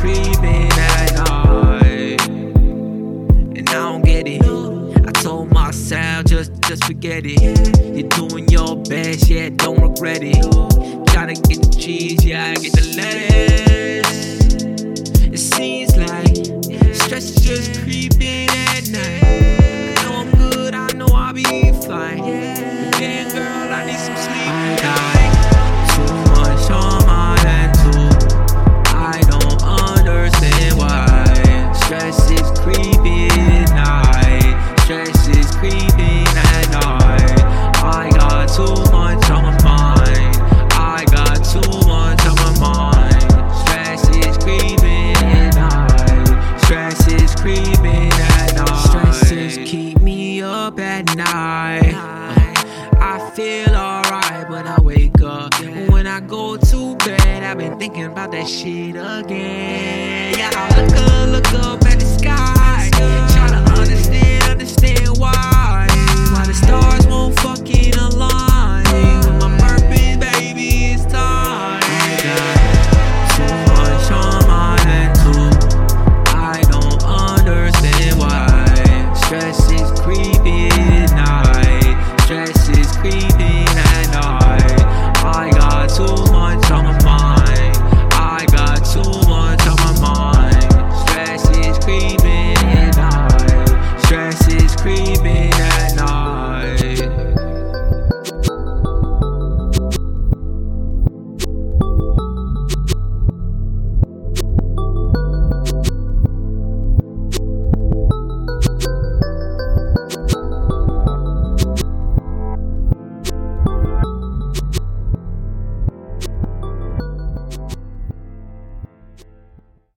creeping at night. And I don't get it. I told myself just, just forget it. You're doing your best, yeah, don't regret it. Trying to get the cheese, yeah, I get the lettuce. It seems like stress is just creeping at night. I know I'm good, I know I'll be fine. But damn, girl, I need some sleep. Too much on my mind. I got too much on my mind. Stress is creeping at night. Stress is creeping at night. Stresses keep me up at night. I feel alright when I wake up. When I go to bed, I've been thinking about that shit again. Yeah, I look up, look up at the sky.